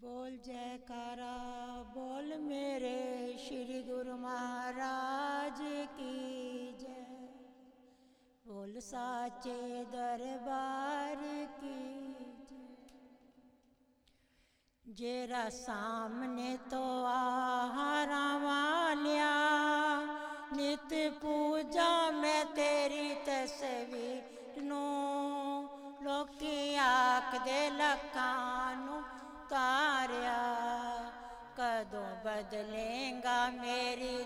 बोल जयकारा, बोल मेरे श्री गुरु महाराज की जय। बोल साचे दरबार की जय। जेरा सामने तो आहारा वालिया नित पूजा में तेरी तस्वीर नो। लोकी आख दे लकानू तारिया कदों बदलेगा मेरी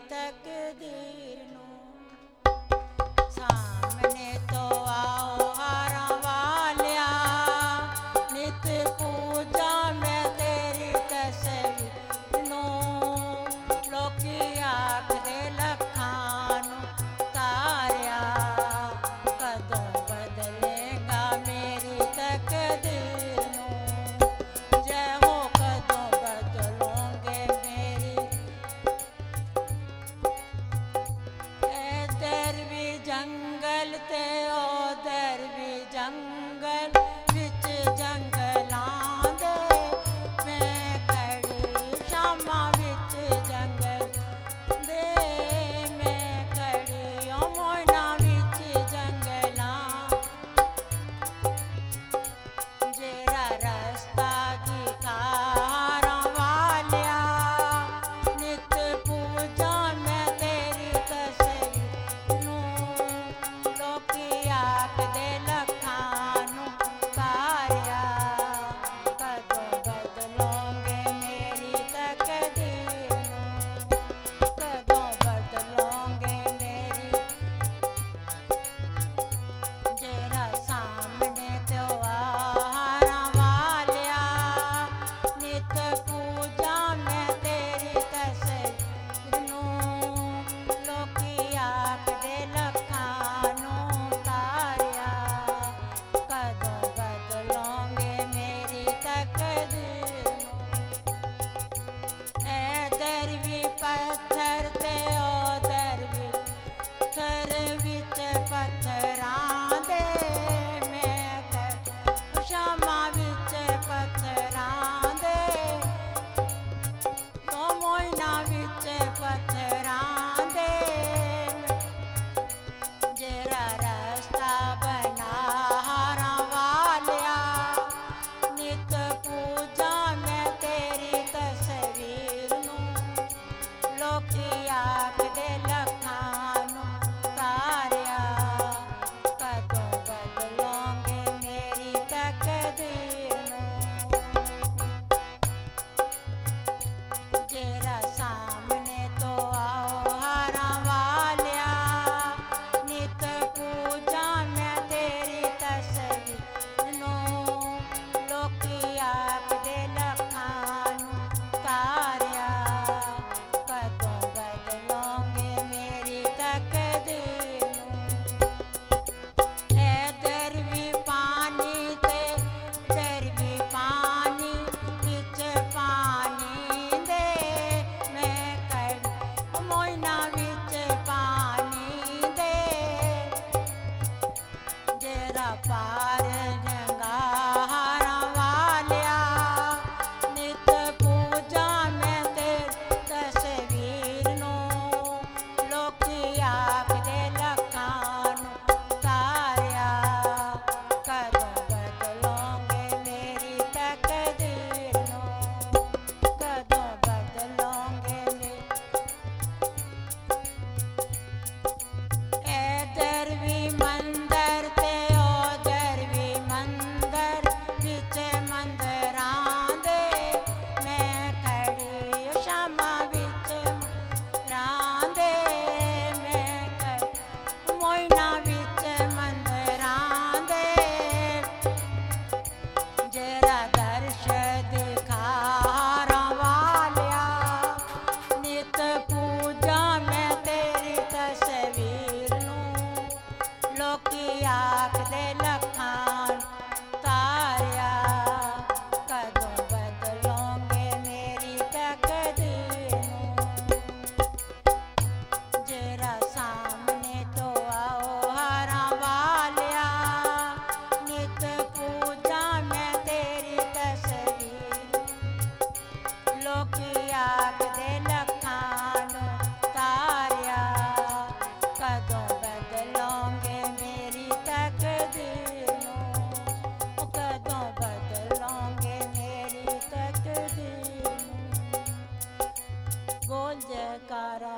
जयकारा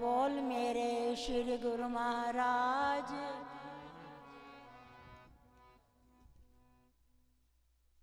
बोल मेरे श्री गुरु महाराज।